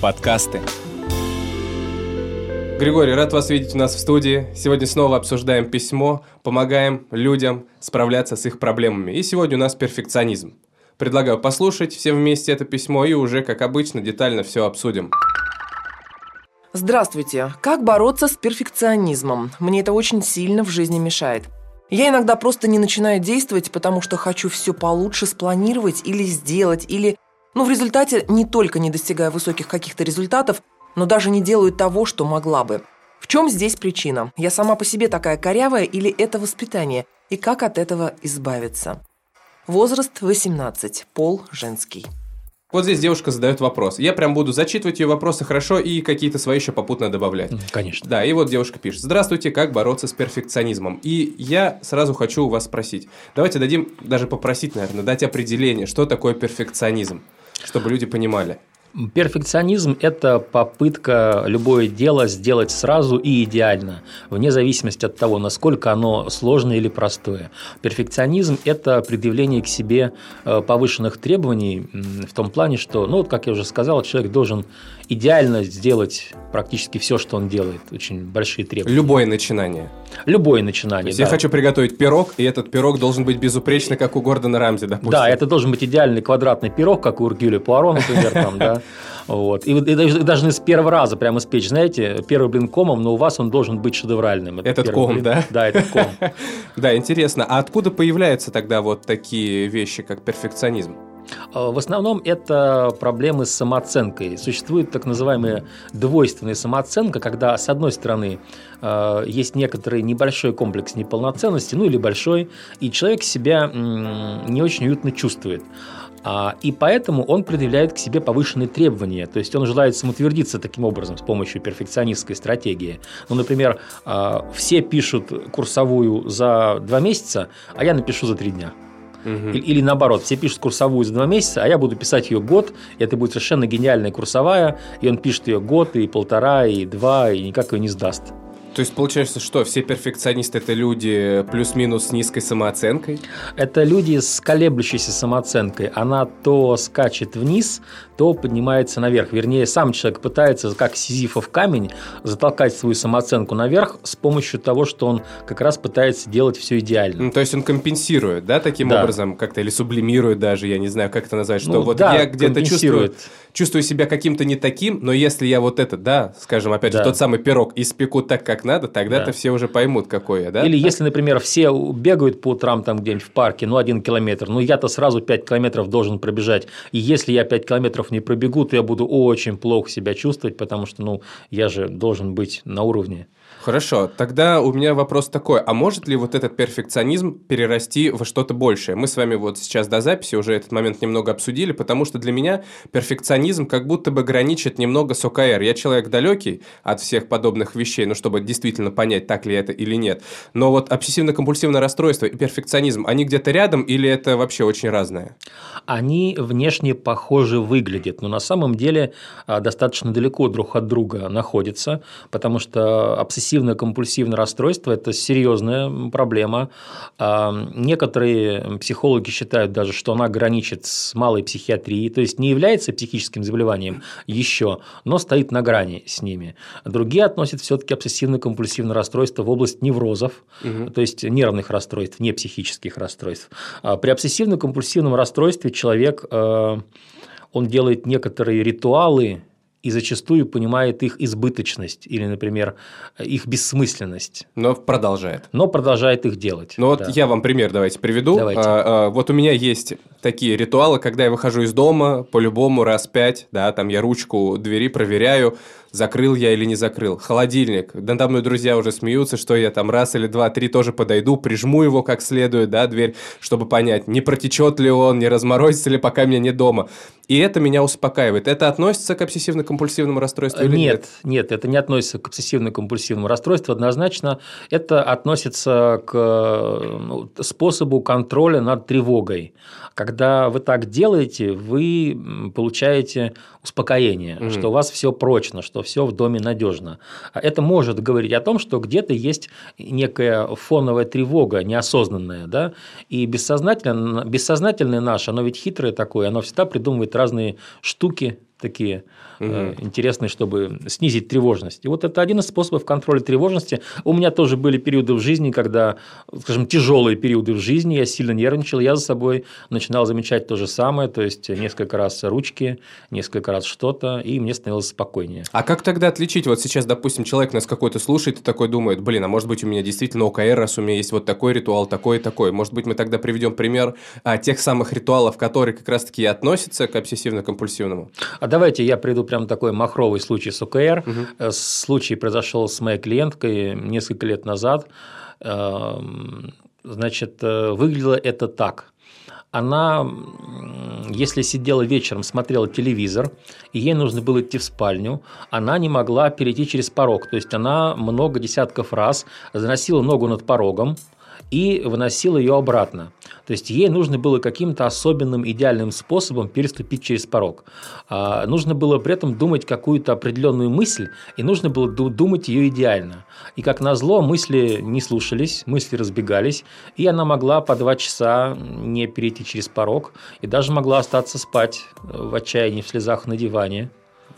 Подкасты. Григорий, рад вас видеть у нас в студии. Сегодня снова обсуждаем письмо, помогаем людям справляться с их проблемами. И сегодня у нас перфекционизм. Предлагаю послушать все вместе это письмо и уже, как обычно, детально все обсудим. Здравствуйте. Как бороться с перфекционизмом? Мне это очень сильно в жизни мешает. Я иногда просто не начинаю действовать, потому что хочу все получше спланировать или сделать, или... Ну, в результате не только не достигаю высоких каких-то результатов, но даже не делаю того, что могла бы. В чем здесь причина? Я сама по себе такая корявая или это воспитание? И как от этого избавиться? Возраст 18, пол женский. Вот здесь девушка задает вопрос. Я прям буду зачитывать ее вопросы хорошо и какие-то свои еще попутно добавлять. Конечно. Да, и вот девушка пишет. Здравствуйте, как бороться с перфекционизмом? И я сразу хочу у вас спросить. Давайте дадим, даже попросить, наверное, дать определение, что такое перфекционизм, чтобы люди понимали. Перфекционизм – это попытка любое дело сделать сразу и идеально, вне зависимости от того, насколько оно сложное или простое. Перфекционизм – это предъявление к себе э, повышенных требований в том плане, что, ну, вот, как я уже сказал, человек должен идеально сделать практически все, что он делает. Очень большие требования. Любое начинание. Любое начинание. да. Я хочу приготовить пирог, и этот пирог должен быть безупречный, как у Гордона Рамзи, допустим. Да, это должен быть идеальный квадратный пирог, как у Уркюля Пуаро, например, там, да. Вот. И, даже, даже с первого раза прямо испечь, знаете, первый блин комом, но у вас он должен быть шедевральным. Это этот ком, блин. да? Да, этот ком. Да, интересно. А откуда появляются тогда вот такие вещи, как перфекционизм? В основном это проблемы с самооценкой. Существует так называемая двойственная самооценка, когда, с одной стороны, э, есть некоторый небольшой комплекс неполноценности, ну или большой, и человек себя не очень уютно чувствует. А, и поэтому он предъявляет к себе повышенные требования. То есть он желает самоутвердиться таким образом с помощью перфекционистской стратегии. Ну, например, а, все пишут курсовую за два месяца, а я напишу за три дня. Угу. Или, или наоборот, все пишут курсовую за два месяца, а я буду писать ее год, и это будет совершенно гениальная курсовая, и он пишет ее год, и полтора, и два, и никак ее не сдаст. То есть получается, что все перфекционисты это люди плюс-минус с низкой самооценкой? Это люди с колеблющейся самооценкой. Она то скачет вниз, то поднимается наверх. Вернее, сам человек пытается, как сизифов камень, затолкать свою самооценку наверх с помощью того, что он как раз пытается делать все идеально. Ну, то есть он компенсирует, да, таким да. образом как-то или сублимирует даже, я не знаю, как это назвать, что ну, вот да, я где-то чувствую, чувствую себя каким-то не таким, но если я вот это, да, скажем, опять да. же, тот самый пирог испеку так, как надо, тогда-то да. все уже поймут, какой я, да? Или если, например, все бегают по утрам там где-нибудь в парке, ну, один километр, ну, я-то сразу 5 километров должен пробежать, и если я 5 километров не пробегу, то я буду очень плохо себя чувствовать, потому что, ну, я же должен быть на уровне. Хорошо, тогда у меня вопрос такой, а может ли вот этот перфекционизм перерасти во что-то большее? Мы с вами вот сейчас до записи уже этот момент немного обсудили, потому что для меня перфекционизм как будто бы граничит немного с ОКР. Я человек далекий от всех подобных вещей, ну, чтобы действительно понять, так ли это или нет. Но вот обсессивно-компульсивное расстройство и перфекционизм, они где-то рядом или это вообще очень разное? Они внешне похожи выглядят, но на самом деле а, достаточно далеко друг от друга находятся, потому что обсессивно обсессивно-компульсивное расстройство – это серьезная проблема. А, некоторые психологи считают даже, что она граничит с малой психиатрией, то есть не является психическим заболеванием еще, но стоит на грани с ними. Другие относят все-таки обсессивно-компульсивное расстройство в область неврозов, угу. то есть нервных расстройств, не психических расстройств. А при обсессивно-компульсивном расстройстве человек э, он делает некоторые ритуалы и зачастую понимает их избыточность или, например, их бессмысленность. Но продолжает. Но продолжает их делать. Ну вот я вам пример давайте приведу. Давайте. А, а, вот у меня есть такие ритуалы, когда я выхожу из дома по-любому раз пять, да, там я ручку двери проверяю, закрыл я или не закрыл. Холодильник. Надо мной друзья уже смеются, что я там раз или два, три тоже подойду, прижму его как следует, да, дверь, чтобы понять, не протечет ли он, не разморозится ли, пока меня не дома. И это меня успокаивает. Это относится к обсессивно-компульсивному расстройству или нет? Нет, нет, это не относится к обсессивно-компульсивному расстройству однозначно. Это относится к ну, способу контроля над тревогой. Когда вы так делаете, вы получаете успокоение, mm. что у вас все прочно, что все в доме надежно. А это может говорить о том, что где-то есть некая фоновая тревога, неосознанная, да, и бессознательное, бессознательное наше, оно ведь хитрое такое, оно всегда придумывает разные штуки, такие угу. э, интересные, чтобы снизить тревожность. И вот это один из способов контроля тревожности. У меня тоже были периоды в жизни, когда, скажем, тяжелые периоды в жизни, я сильно нервничал, я за собой начинал замечать то же самое, то есть несколько раз ручки, несколько раз что-то, и мне становилось спокойнее. А как тогда отличить? Вот сейчас, допустим, человек нас какой-то слушает и такой думает, блин, а может быть у меня действительно ОКР, раз у меня есть вот такой ритуал, такой и такой. Может быть мы тогда приведем пример а, тех самых ритуалов, которые как раз-таки относятся к обсессивно-компульсивному? Давайте я приду прям такой махровый случай с ОКР. Угу. Случай произошел с моей клиенткой несколько лет назад. Эм, значит, э, выглядело это так. Она, если сидела вечером, смотрела телевизор, и ей нужно было идти в спальню, она не могла перейти через порог. То есть она много десятков раз заносила ногу над порогом, и выносила ее обратно. То есть ей нужно было каким-то особенным идеальным способом переступить через порог. А, нужно было при этом думать какую-то определенную мысль, и нужно было думать ее идеально. И как назло, мысли не слушались, мысли разбегались, и она могла по два часа не перейти через порог, и даже могла остаться спать в отчаянии в слезах на диване.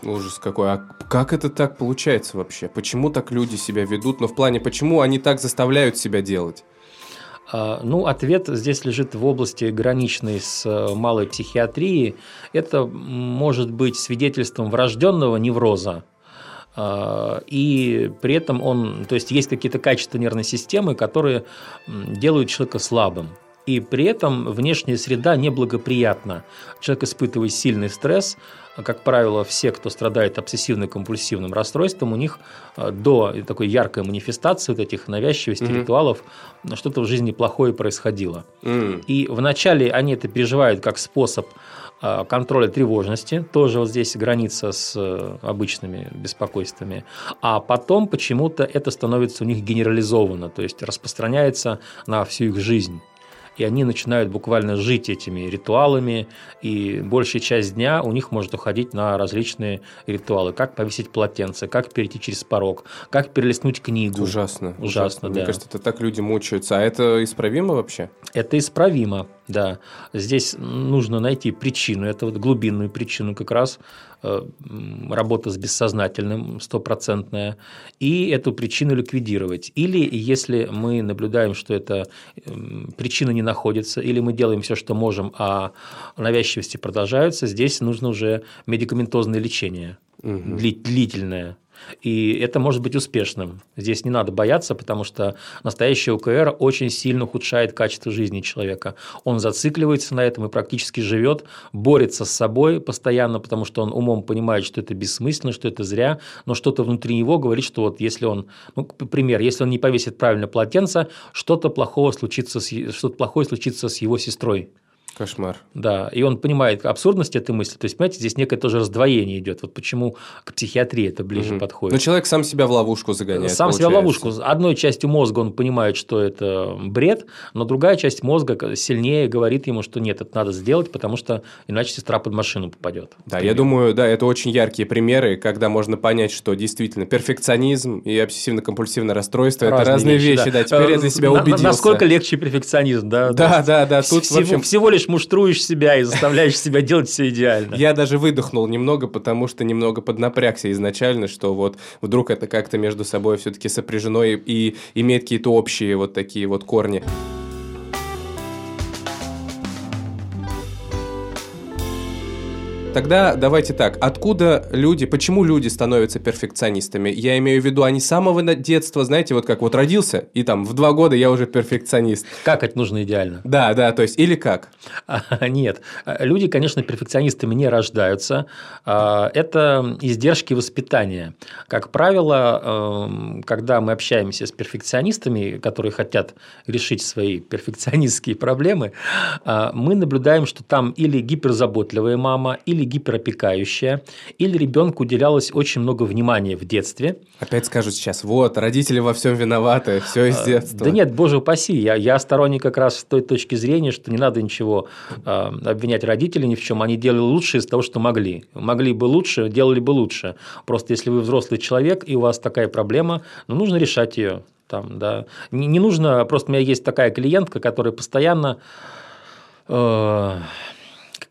Ужас какой. А как это так получается вообще? Почему так люди себя ведут? Но в плане, почему они так заставляют себя делать? А, ну, ответ здесь лежит в области граничной с э, малой психиатрией. Это может быть свидетельством врожденного невроза, а, и при этом он, то есть есть какие-то качества нервной системы, которые делают человека слабым. И при этом внешняя среда неблагоприятна. Человек испытывает сильный стресс, как правило, все, кто страдает обсессивно-компульсивным расстройством, у них э, до такой яркой манифестации вот этих навязчивостей, mm-hmm. ритуалов, что-то в жизни плохое происходило. Mm. И вначале они это переживают как способ э, контроля тревожности, тоже вот здесь граница с э, обычными беспокойствами, а потом почему-то это становится у них генерализовано, то есть распространяется на всю их жизнь и они начинают буквально жить этими ритуалами, и большая часть дня у них может уходить на различные ритуалы. Как повесить полотенце, как перейти через порог, как перелистнуть книгу. Это ужасно. Ужасно, ужасно да. Мне кажется, это так люди мучаются. А это исправимо вообще? Это исправимо, да. Здесь нужно найти причину, это вот глубинную причину как раз работа с бессознательным стопроцентная, и эту причину ликвидировать. Или если мы наблюдаем, что эта причина не находится, или мы делаем все, что можем, а навязчивости продолжаются, здесь нужно уже медикаментозное лечение, угу. длительное. И это может быть успешным. Здесь не надо бояться, потому что настоящий ОКР очень сильно ухудшает качество жизни человека. Он зацикливается на этом и практически живет, борется с собой постоянно, потому что он умом понимает, что это бессмысленно, что это зря, но что-то внутри него говорит, что вот если он, ну, пример, если он не повесит правильно полотенце, что-то плохого случится, что-то плохое случится с его сестрой. Кошмар. Да, и он понимает абсурдность этой мысли. То есть, понимаете, здесь некое тоже раздвоение идет. Вот почему к психиатрии это ближе угу. подходит. Но человек сам себя в ловушку загоняет. Сам получается. себя в ловушку. Одной частью мозга он понимает, что это бред, но другая часть мозга сильнее говорит ему, что нет, это надо сделать, потому что иначе сестра под машину попадет. Да, я думаю, да, это очень яркие примеры, когда можно понять, что действительно перфекционизм и обсессивно-компульсивное расстройство разные это разные вещи. вещи да. да. Теперь я для себя убедился. Насколько легче перфекционизм, да? Да, да, да. Тут, всего, в общем... всего лишь муштруешь себя и заставляешь себя делать все идеально. Я даже выдохнул немного, потому что немного поднапрягся изначально, что вот вдруг это как-то между собой все-таки сопряжено и, и имеет какие-то общие вот такие вот корни. Тогда давайте так. Откуда люди, почему люди становятся перфекционистами? Я имею в виду, они с самого детства, знаете, вот как вот родился, и там в два года я уже перфекционист. Как это нужно идеально? Да, да, то есть, или как? А, нет. Люди, конечно, перфекционистами не рождаются. А, это издержки воспитания. Как правило, эм, когда мы общаемся с перфекционистами, которые хотят решить свои перфекционистские проблемы, а, мы наблюдаем, что там или гиперзаботливая мама, или или гиперопекающая, или ребенку уделялось очень много внимания в детстве. Опять скажут сейчас, вот, родители во всем виноваты, все из а, детства. Да нет, боже упаси, я, я сторонник как раз с той точки зрения, что не надо ничего э, обвинять родителей ни в чем, они делали лучше из того, что могли. Могли бы лучше, делали бы лучше. Просто если вы взрослый человек, и у вас такая проблема, ну, нужно решать ее. Там, да. не, не нужно, просто у меня есть такая клиентка, которая постоянно э,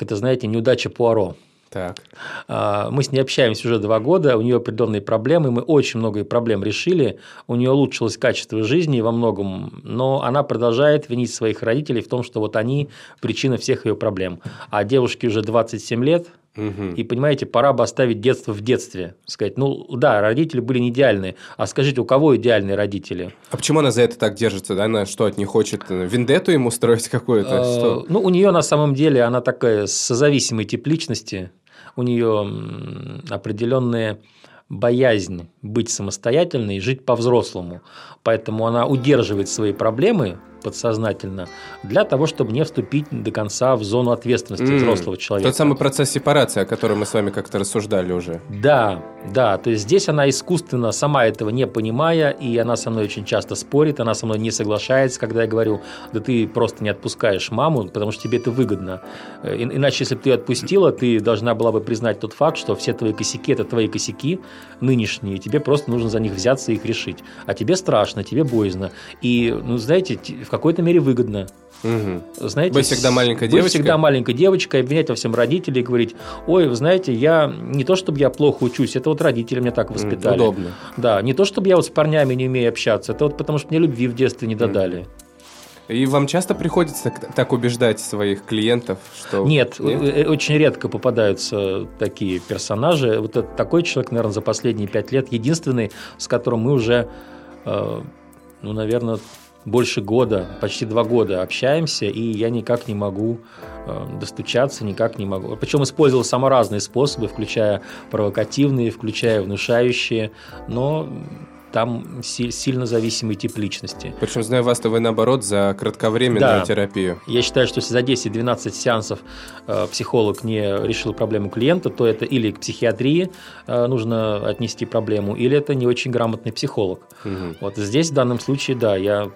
это, знаете, неудача Пуаро. Так. А, мы с ней общаемся уже два года, у нее определенные проблемы, мы очень много проблем решили, у нее улучшилось качество жизни во многом, но она продолжает винить своих родителей в том, что вот они причина всех ее проблем. А девушке уже 27 лет, Угу. И понимаете, пора бы оставить детство в детстве. Сказать, ну да, родители были не идеальные. А скажите, у кого идеальные родители? А почему она за это так держится? Да? Она что, от не хочет вендетту ему строить какую-то? Что? Ну, у нее на самом деле она такая созависимый тип личности. У нее определенные боязнь быть самостоятельной и жить по-взрослому. Поэтому она удерживает свои проблемы подсознательно для того, чтобы не вступить до конца в зону ответственности mm. взрослого человека. Тот самый процесс сепарации, о котором мы с вами как-то рассуждали уже. Да, да. То есть здесь она искусственно, сама этого не понимая, и она со мной очень часто спорит, она со мной не соглашается, когда я говорю, да ты просто не отпускаешь маму, потому что тебе это выгодно. Э, иначе, если бы ты отпустила, ты должна была бы признать тот факт, что все твои косяки – это твои косяки нынешние, и тебе просто нужно за них взяться и их решить. А тебе страшно, тебе боязно. И, ну, знаете, в какой-то мере выгодно. Угу. Знаете, вы всегда маленькая девочка. Вы всегда маленькая девочка, обвинять во всем родителей и говорить, ой, вы знаете, я не то чтобы я плохо учусь, это вот родители меня так воспитали. Удобно. Да, не то чтобы я вот с парнями не умею общаться, это вот потому что мне любви в детстве не додали. И вам часто приходится так убеждать своих клиентов, что... Нет, Нет? Э, очень редко попадаются такие персонажи. Вот это такой человек, наверное, за последние пять лет единственный, с которым мы уже, э, ну, наверное, больше года, почти два года общаемся, и я никак не могу э, достучаться, никак не могу. Причем использовал самые разные способы, включая провокативные, включая внушающие, но там сильно зависимый тип личности. Причем, знаю вас, то вы наоборот за кратковременную да. терапию. Я считаю, что если за 10-12 сеансов э, психолог не решил проблему клиента, то это или к психиатрии э, нужно отнести проблему, или это не очень грамотный психолог. Угу. Вот здесь в данном случае, да, я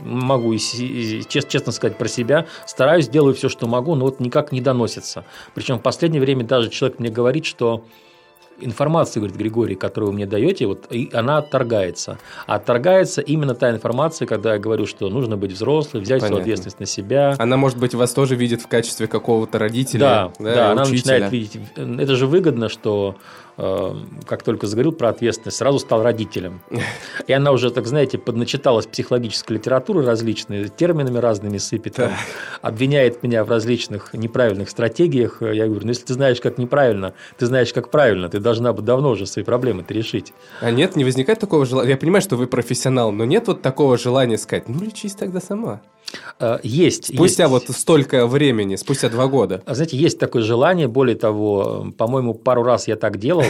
могу честно, честно сказать про себя, стараюсь, делаю все, что могу, но вот никак не доносится. Причем в последнее время даже человек мне говорит, что информация, говорит Григорий, которую вы мне даете, вот, и она отторгается. А отторгается именно та информация, когда я говорю, что нужно быть взрослым, взять Понятно. всю ответственность на себя. Она, может быть, вас тоже видит в качестве какого-то родителя. Да, да, да она начинает видеть. Это же выгодно, что как только заговорил про ответственность, сразу стал родителем. И она уже, так знаете, подначиталась психологической литературы различной, терминами разными сыпет, там, обвиняет меня в различных неправильных стратегиях. Я говорю, ну если ты знаешь, как неправильно, ты знаешь, как правильно, ты должна бы давно уже свои проблемы-то решить. А нет, не возникает такого желания? Я понимаю, что вы профессионал, но нет вот такого желания сказать, ну лечись тогда сама. Э, есть. Спустя есть. вот столько времени, спустя два года. А знаете, есть такое желание, более того, по-моему, пару раз я так делал,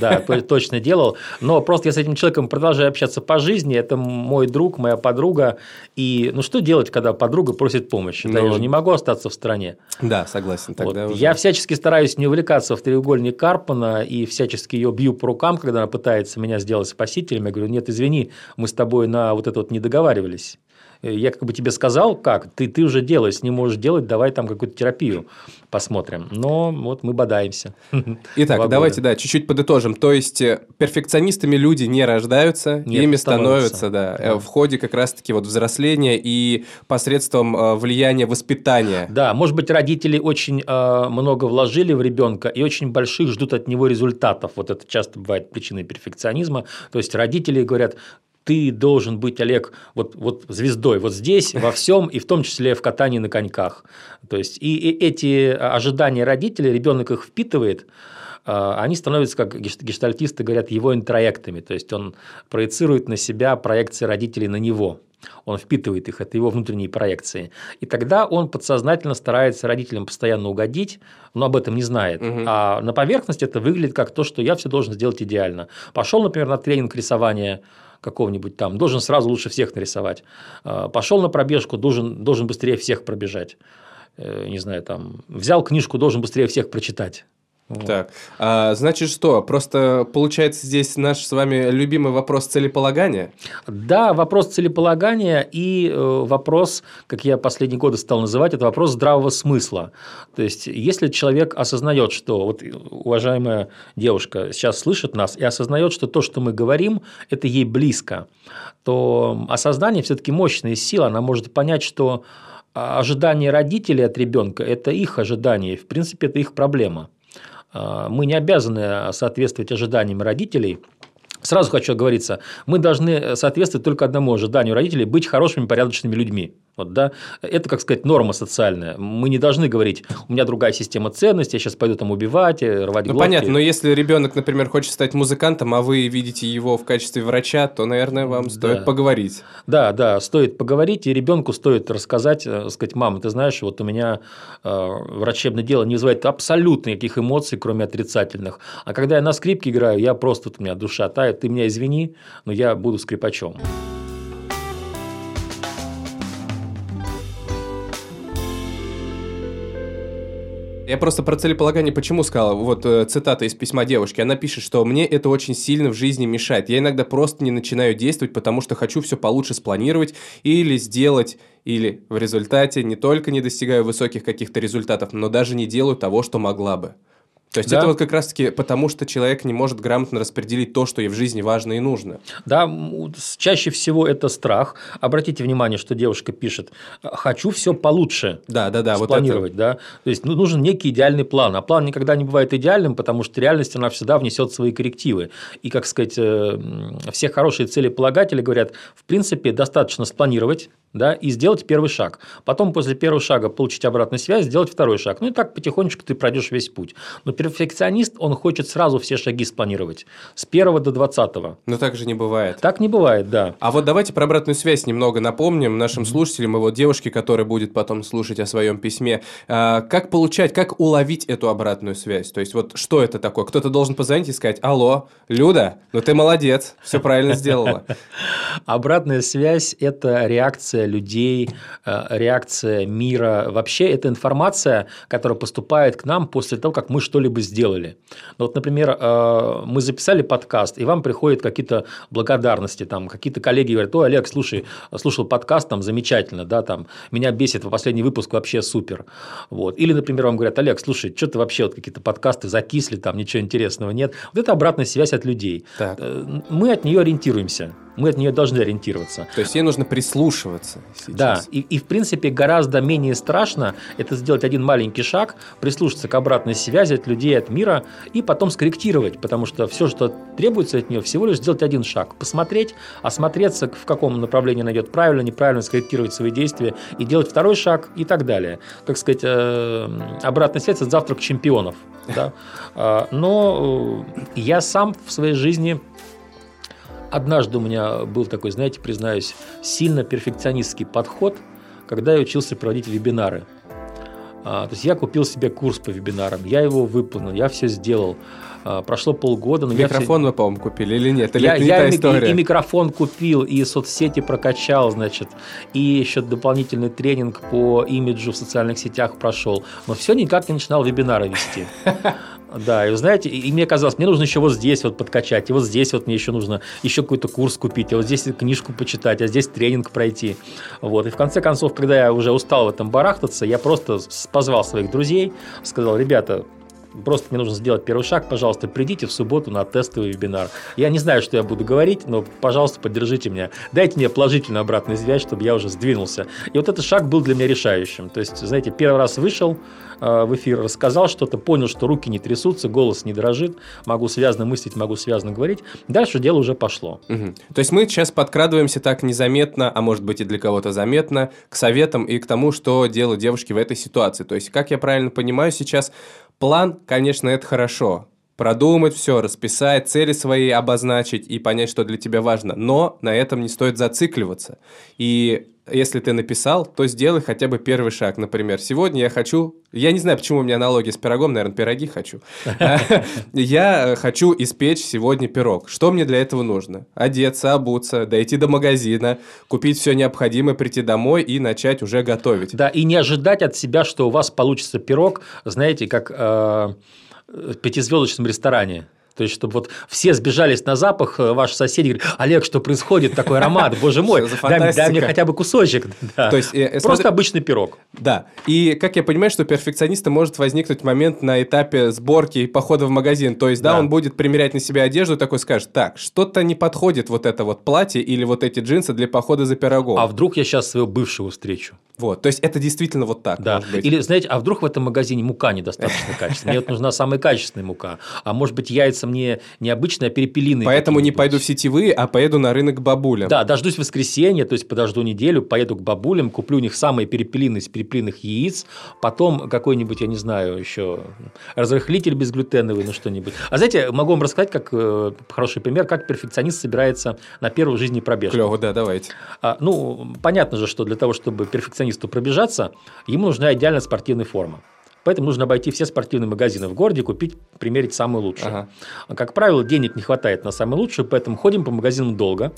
да, точно делал, но просто я с этим человеком продолжаю общаться по жизни, это мой друг, моя подруга, и ну что делать, когда подруга просит помощи? Да, я ну же не могу остаться в стране. Да, согласен. Тогда вот. Я всячески стараюсь не увлекаться в треугольник Карпана и всячески ее бью по рукам, когда она пытается меня сделать спасителем. Я говорю, нет, извини, мы с тобой на вот это вот не договаривались. Э, я как бы тебе сказал, как, ты, ты уже делаешь, не можешь делать, давай там какую-то терапию посмотрим. Но вот мы бодаемся. Итак, давайте, да, чуть-чуть подытожим. То есть, э, перфекционистами люди не рождаются, Нет, ими становятся, становятся да, да, в ходе как раз-таки вот взросления и посредством э, влияния воспитания. Да, может быть, родители очень э, много вложили в ребенка и очень больших ждут от него результатов. Вот это часто бывает причиной перфекционизма. То есть, родители говорят, ты должен быть, Олег, вот, вот звездой вот здесь, во всем, и в том числе в катании на коньках. То есть, и, и эти ожидания родителей, ребенок их впитывает, а, они становятся, как гештальтисты говорят, его интроектами. То есть, он проецирует на себя проекции родителей на него. Он впитывает их, это его внутренние проекции. И тогда он подсознательно старается родителям постоянно угодить, но об этом не знает. Угу. А на поверхности это выглядит как то, что я все должен сделать идеально. Пошел, например, на тренинг рисования какого-нибудь там, должен сразу лучше всех нарисовать. А, Пошел на пробежку, должен, должен быстрее всех пробежать. Э, не знаю, там, взял книжку, должен быстрее всех прочитать. Так, а, значит что, просто получается здесь наш с вами любимый вопрос целеполагания? Да, вопрос целеполагания и э, вопрос, как я последние годы стал называть, это вопрос здравого смысла. То есть, если человек осознает, что, вот уважаемая девушка сейчас слышит нас и осознает, что то, что мы говорим, это ей близко, то осознание все-таки мощная сила, она может понять, что ожидания родителей от ребенка – это их ожидания, в принципе, это их проблема. А, мы не обязаны соответствовать ожиданиям родителей. Сразу хочу оговориться, мы должны соответствовать только одному ожиданию родителей – быть хорошими, порядочными людьми. Вот, да? Это, как сказать, норма социальная. Мы не должны говорить, у меня другая система ценностей, я сейчас пойду там убивать, э, рвать Ну, понятно, но если ребенок, например, хочет стать музыкантом, а вы видите его в качестве врача, то, наверное, вам да. стоит поговорить. Да, да, стоит поговорить, и ребенку стоит рассказать, э, сказать, мама, ты знаешь, вот у меня э, врачебное дело не вызывает абсолютно никаких эмоций, кроме отрицательных. А когда я на скрипке играю, я просто, вот у меня душа тает, ты меня извини, но я буду скрипачом. Я просто про целеполагание почему сказал? Вот э, цитата из письма девушки. Она пишет, что мне это очень сильно в жизни мешает. Я иногда просто не начинаю действовать, потому что хочу все получше спланировать или сделать, или в результате не только не достигаю высоких каких-то результатов, но даже не делаю того, что могла бы. То есть да. это вот как раз-таки потому, что человек не может грамотно распределить то, что ей в жизни важно и нужно. Да, чаще всего это страх. Обратите внимание, что девушка пишет: "Хочу все получше". Да, да, да. Спланировать, вот это... да. То есть ну, нужен некий идеальный план, а план никогда не бывает идеальным, потому что реальность она всегда внесет свои коррективы. И как сказать, э, все хорошие целеполагатели говорят, в принципе, достаточно спланировать, да, и сделать первый шаг. Потом после первого шага получить обратную связь, сделать второй шаг. Ну и так потихонечку ты пройдешь весь путь. Но перфекционист, он хочет сразу все шаги спланировать. С первого до двадцатого. Но так же не бывает. Так не бывает, да. А вот давайте про обратную связь немного напомним нашим слушателям и вот девушке, которая будет потом слушать о своем письме. А, как получать, как уловить эту обратную связь? То есть вот что это такое? Кто-то должен позвонить и сказать, алло, Люда, ну ты молодец, все правильно сделала. Обратная связь – это реакция реакция людей, э, реакция мира. Вообще это информация, которая поступает к нам после того, как мы что-либо сделали. Ну, вот, например, э, мы записали подкаст, и вам приходят какие-то благодарности, там, какие-то коллеги говорят, ой, Олег, слушай, слушал подкаст, там, замечательно, да, там, меня бесит, последний выпуск вообще супер. Вот. Или, например, вам говорят, Олег, слушай, что ты вообще вот какие-то подкасты закисли, там, ничего интересного нет. Вот это обратная связь от людей. Так. Э, мы от нее ориентируемся мы от нее должны ориентироваться. То есть ей нужно прислушиваться. Сейчас. Да, и, и в принципе гораздо менее страшно это сделать один маленький шаг, прислушаться к обратной связи от людей, от мира, и потом скорректировать, потому что все, что требуется от нее, всего лишь сделать один шаг, посмотреть, осмотреться, в каком направлении она идет правильно, неправильно, скорректировать свои действия и делать второй шаг и так далее. Как сказать, э, обратная связь – это завтрак чемпионов. Да? А, но э, я сам в своей жизни Однажды у меня был такой, знаете, признаюсь, сильно перфекционистский подход, когда я учился проводить вебинары. А, то есть я купил себе курс по вебинарам, я его выполнил, я все сделал. А, прошло полгода, но микрофон все... вы, по-моему, купили или нет? Или я, это не я та и, история? И, и микрофон купил, и соцсети прокачал, значит, и еще дополнительный тренинг по имиджу в социальных сетях прошел, но все никак не начинал вебинары вести. Да, и вы знаете, и мне казалось, мне нужно еще вот здесь вот подкачать, и вот здесь вот мне еще нужно еще какой-то курс купить, и вот здесь книжку почитать, а здесь тренинг пройти. Вот. И в конце концов, когда я уже устал в этом барахтаться, я просто позвал своих друзей, сказал, ребята, просто мне нужно сделать первый шаг, пожалуйста, придите в субботу на тестовый вебинар. Я не знаю, что я буду говорить, но, пожалуйста, поддержите меня. Дайте мне положительную обратную связь, чтобы я уже сдвинулся. И вот этот шаг был для меня решающим. То есть, знаете, первый раз вышел в эфир, рассказал что-то, понял, что руки не трясутся, голос не дрожит, могу связно мыслить, могу связно говорить. Дальше дело уже пошло. Угу. То есть мы сейчас подкрадываемся так незаметно, а может быть и для кого-то заметно, к советам и к тому, что делать девушки в этой ситуации. То есть, как я правильно понимаю, сейчас план, конечно, это хорошо. Продумать все, расписать, цели свои обозначить и понять, что для тебя важно. Но на этом не стоит зацикливаться. И если ты написал, то сделай хотя бы первый шаг. Например, сегодня я хочу... Я не знаю, почему у меня аналогия с пирогом, наверное, пироги хочу. Я хочу испечь сегодня пирог. Что мне для этого нужно? Одеться, обуться, дойти до магазина, купить все необходимое, прийти домой и начать уже готовить. Да, и не ожидать от себя, что у вас получится пирог, знаете, как э, в пятизвездочном ресторане. То есть, чтобы вот все сбежались на запах, э, ваши соседи говорят, Олег, что происходит, такой аромат, боже мой, дай, дай мне хотя бы кусочек. Да. То есть, э, Просто смотри... обычный пирог. Да, и как я понимаю, что перфекциониста может возникнуть момент на этапе сборки и похода в магазин. То есть, да, да, он будет примерять на себя одежду, такой скажет, так, что-то не подходит вот это вот платье или вот эти джинсы для похода за пирогом. А вдруг я сейчас своего бывшего встречу? Вот, то есть, это действительно вот так. Да, или, знаете, а вдруг в этом магазине мука недостаточно качественная? Мне вот нужна самая качественная мука. А может быть, яйца мне необычные, а перепелиные. Поэтому не пойду в сетевые, а поеду на рынок к бабулям. Да, дождусь воскресенья, то есть подожду неделю, поеду к бабулям, куплю у них самые перепелиные из перепелиных яиц, потом какой-нибудь, я не знаю, еще разрыхлитель безглютеновый, ну что-нибудь. А знаете, могу вам рассказать, как э, хороший пример, как перфекционист собирается на первую жизни пробежку. Клево, да, давайте. А, ну, понятно же, что для того, чтобы перфекционисту пробежаться, ему нужна идеальная спортивная форма. Поэтому нужно обойти все спортивные магазины в городе, купить, примерить самую лучшую. Ага. Как правило, денег не хватает на самую лучшую, поэтому ходим по магазинам долго.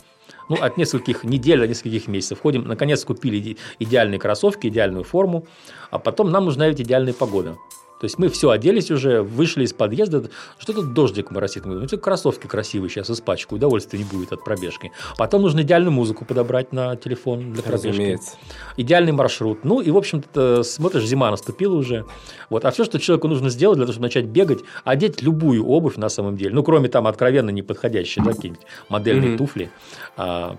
Ну, от нескольких недель до нескольких месяцев. Ходим, наконец купили идеальные кроссовки, идеальную форму, а потом нам нужна ведь идеальная погода. То есть мы все оделись уже, вышли из подъезда, что тут дождик моросит. Мы говорим, ну, кроссовки красивые сейчас испачкаю, удовольствия не будет от пробежки. Потом нужно идеальную музыку подобрать на телефон для пробежки. Разумеется. Идеальный маршрут. Ну и, в общем-то, смотришь, зима наступила уже. Вот. А все, что человеку нужно сделать для того, чтобы начать бегать, одеть любую обувь на самом деле, ну, кроме там откровенно неподходящие, да, какие-нибудь модельные mm-hmm. туфли, а,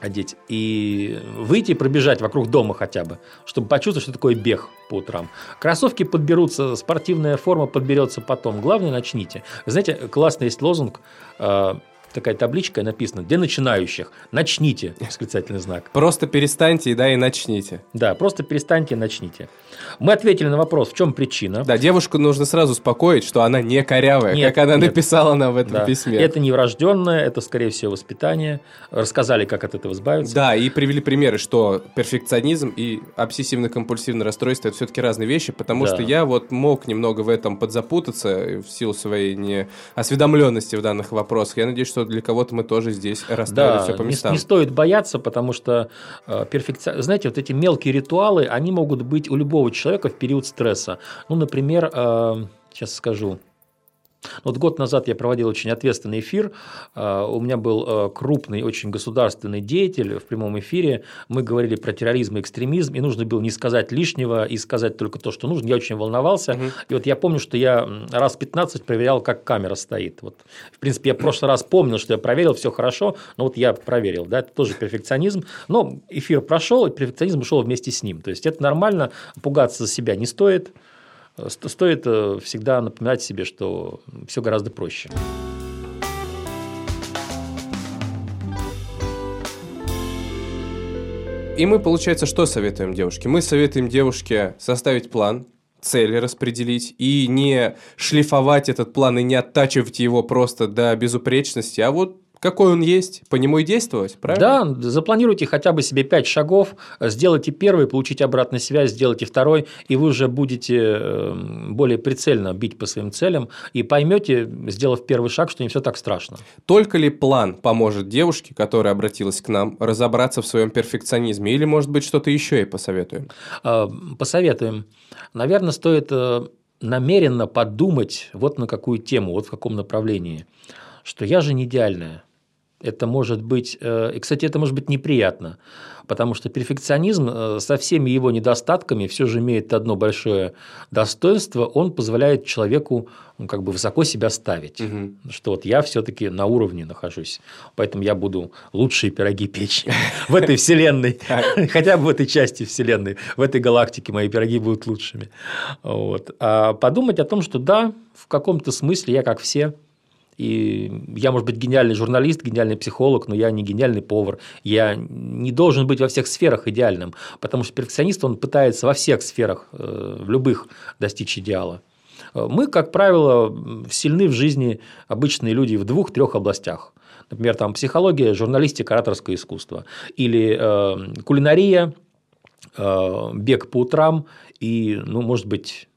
одеть и выйти и пробежать вокруг дома хотя бы, чтобы почувствовать, что такое бег по утрам. Кроссовки подберутся, спортивная форма подберется потом. Главное, начните. Знаете, классный есть лозунг э, такая табличка написана для начинающих. Начните, восклицательный знак. Просто перестаньте, да, и начните. Да, просто перестаньте и начните. Мы ответили на вопрос, в чем причина. Да, девушку нужно сразу успокоить, что она не корявая, нет, как она нет. написала нам в этом да. письме. Это не врожденное, это, скорее всего, воспитание. Рассказали, как от этого избавиться. Да, и привели примеры, что перфекционизм и обсессивно-компульсивное расстройство – это все-таки разные вещи, потому да. что я вот мог немного в этом подзапутаться в силу своей неосведомленности в данных вопросах. Я надеюсь, что для кого-то мы тоже здесь расставили да, все по местам. Не, не стоит бояться, потому что э, перфекци... знаете, вот эти мелкие ритуалы, они могут быть у любого человека в период стресса. Ну, например, э, сейчас скажу, вот год назад я проводил очень ответственный эфир. А, у меня был а, крупный, очень государственный деятель в прямом эфире. Мы говорили про терроризм и экстремизм, и нужно было не сказать лишнего и сказать только то, что нужно. Я очень волновался. Угу. И вот я помню, что я раз 15 проверял, как камера стоит. Вот, в принципе, я в прошлый раз помнил, что я проверил, все хорошо, но вот я проверил. Да, это тоже перфекционизм. Но эфир прошел, и перфекционизм ушел вместе с ним. То есть это нормально, пугаться за себя не стоит. Стоит э, всегда напоминать себе, что все гораздо проще. И мы, получается, что советуем девушке? Мы советуем девушке составить план, цели распределить и не шлифовать этот план и не оттачивать его просто до безупречности, а вот какой он есть, по нему и действовать, правильно? Да, запланируйте хотя бы себе 5 шагов, сделайте первый, получите обратную связь, сделайте второй, и вы уже будете эм, более прицельно бить по своим целям и поймете, сделав первый шаг, что не все так страшно. Только ли план поможет девушке, которая обратилась к нам, разобраться в своем перфекционизме, или, может быть, что-то еще и посоветуем? А, посоветуем. Наверное, стоит э, намеренно подумать вот на какую тему, вот в каком направлении, что я же не идеальная Это может быть, э, и, кстати, это может быть неприятно, потому что перфекционизм э, со всеми его недостатками все же имеет одно большое достоинство, он позволяет человеку ну, как бы высоко себя ставить, угу. что вот я все-таки на уровне нахожусь, поэтому я буду лучшие пироги печь в этой вселенной, хотя бы в этой части вселенной, в этой галактике мои пироги будут лучшими. Вот. А подумать о том, что да, в каком-то смысле я как все, и я, может быть, гениальный журналист, гениальный психолог, но я не гениальный повар. Я не должен быть во всех сферах идеальным, потому что перфекционист, он пытается во всех сферах, э, в любых достичь идеала. Мы, как правило, сильны в жизни обычные люди в двух-трех областях. Например, там психология, журналистика, ораторское искусство. Или э, кулинария, э, бег по утрам и, ну, может быть,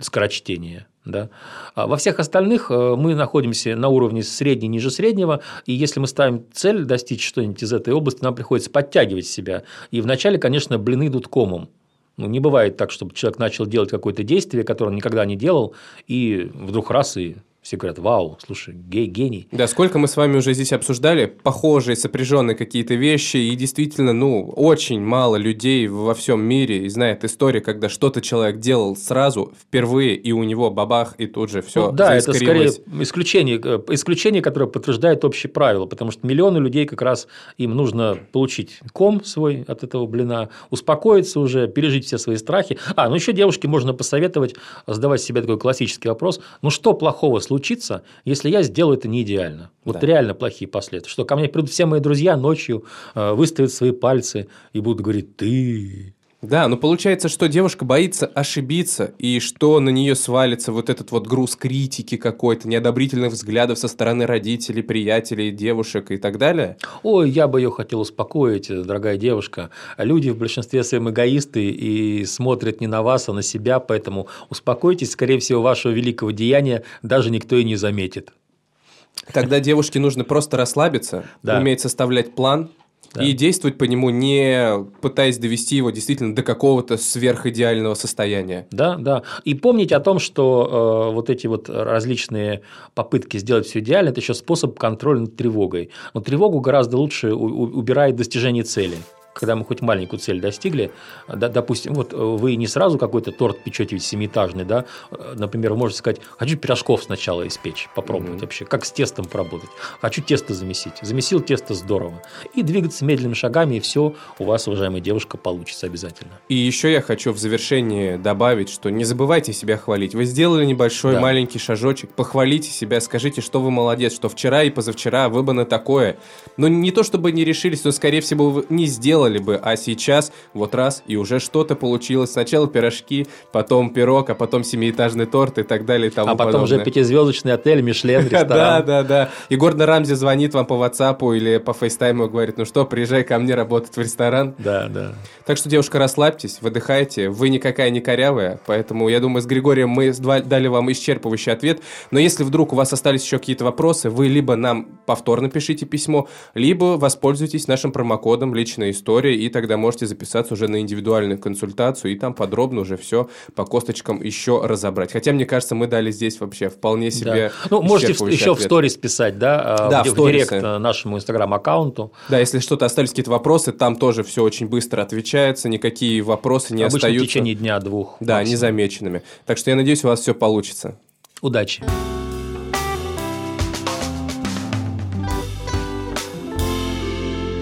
скорочтение. Да? А во всех остальных э, мы находимся на уровне средней, ниже среднего, и если мы ставим цель достичь что-нибудь из этой области, нам приходится подтягивать себя. И вначале, конечно, блины идут комом. Ну, не бывает так, чтобы человек начал делать какое-то действие, которое он никогда не делал, и вдруг раз и все говорят, вау, слушай, гей, гений. Да, сколько мы с вами уже здесь обсуждали похожие, сопряженные какие-то вещи, и действительно, ну, очень мало людей во всем мире знает истории, когда что-то человек делал сразу, впервые, и у него бабах, и тут же все ну, Да, это скорее исключение, э, исключение, которое подтверждает общее правило, потому что миллионы людей как раз им нужно получить ком свой от этого блина, успокоиться уже, пережить все свои страхи. А, ну еще девушке можно посоветовать задавать себе такой классический вопрос, ну что плохого случилось случится, если я сделаю это не идеально. Вот да. реально плохие последствия. Что ко мне придут все мои друзья ночью, э, выставят свои пальцы и будут говорить «ты». Да, но получается, что девушка боится ошибиться, и что на нее свалится вот этот вот груз критики какой-то, неодобрительных взглядов со стороны родителей, приятелей, девушек и так далее? Ой, я бы ее хотел успокоить, дорогая девушка. Люди в большинстве своем эгоисты и смотрят не на вас, а на себя, поэтому успокойтесь, скорее всего, вашего великого деяния даже никто и не заметит. Тогда девушке нужно просто расслабиться, да. уметь составлять план, да. и действовать по нему, не пытаясь довести его действительно до какого-то сверхидеального состояния. Да, да. И помнить о том, что э, вот эти вот различные попытки сделать все идеально, это еще способ контроля над тревогой. Но тревогу гораздо лучше убирает достижение цели когда мы хоть маленькую цель достигли, да, допустим, вот э, вы не сразу какой-то торт печете семиэтажный, да, э, например, вы можете сказать, хочу пирожков сначала испечь, попробовать mm-hmm. вообще, как с тестом поработать, хочу тесто замесить, замесил тесто здорово, и двигаться медленными шагами, и все у вас, уважаемая девушка, получится обязательно. И еще я хочу в завершении добавить, что не забывайте себя хвалить. Вы сделали небольшой да. маленький шажочек, похвалите себя, скажите, что вы молодец, что вчера и позавчера вы бы на такое, ну не то чтобы не решились, но скорее всего вы не сделали сделали бы, а сейчас вот раз и уже что-то получилось. Сначала пирожки, потом пирог, а потом семиэтажный торт и так далее и тому А потом подобное. уже пятизвездочный отель, Мишлен, ресторан. Да, да, да. И Гордон Рамзи звонит вам по WhatsApp или по FaceTime и говорит, ну что, приезжай ко мне работать в ресторан. Да, да. Так что, девушка, расслабьтесь, выдыхайте. Вы никакая не корявая, поэтому я думаю, с Григорием мы дали вам исчерпывающий ответ. Но если вдруг у вас остались еще какие-то вопросы, вы либо нам повторно пишите письмо, либо воспользуйтесь нашим промокодом «Личная история» история, и тогда можете записаться уже на индивидуальную консультацию, и там подробно уже все по косточкам еще разобрать. Хотя, мне кажется, мы дали здесь вообще вполне себе да. Ну, можете еще ответ. в сторис писать, да, да в, в, в директ нашему инстаграм-аккаунту. Да, если что-то остались какие-то вопросы, там тоже все очень быстро отвечается, никакие вопросы не Обычно остаются. в течение дня-двух. Да, максимум. незамеченными. Так что я надеюсь, у вас все получится. Удачи!